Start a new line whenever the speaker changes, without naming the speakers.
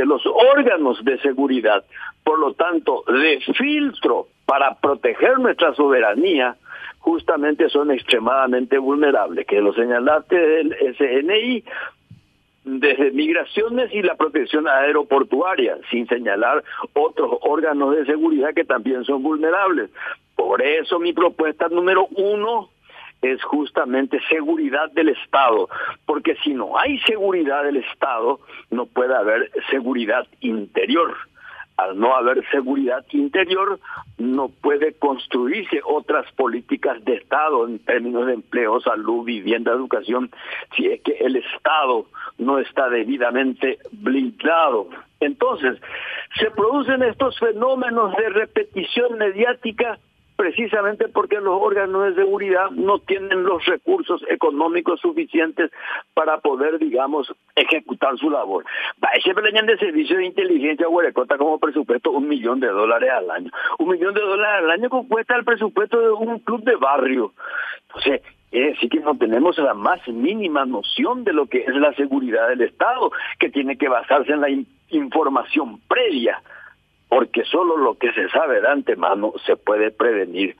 justamente los órganos de seguridad, por lo tanto, de filtro para proteger nuestra soberanía, justamente son extremadamente vulnerables, que lo señalaste del SNI, desde migraciones y la protección aeroportuaria, sin señalar otros órganos de seguridad que también son vulnerables. Por eso mi propuesta número uno es justamente seguridad del Estado, porque si no hay seguridad del Estado, no puede haber seguridad interior. Al no haber seguridad interior, no puede construirse otras políticas de Estado en términos de empleo, salud, vivienda, educación, si es que el Estado no está debidamente blindado. Entonces, se producen estos fenómenos de repetición mediática precisamente porque los órganos de seguridad no tienen los recursos económicos suficientes para poder, digamos, ejecutar su labor. Ese plan de servicio de inteligencia Huerecota como presupuesto un millón de dólares al año. Un millón de dólares al año cuesta el presupuesto de un club de barrio. Entonces, es decir, que no tenemos la más mínima noción de lo que es la seguridad del Estado, que tiene que basarse en la información previa porque solo lo que se sabe de antemano se puede prevenir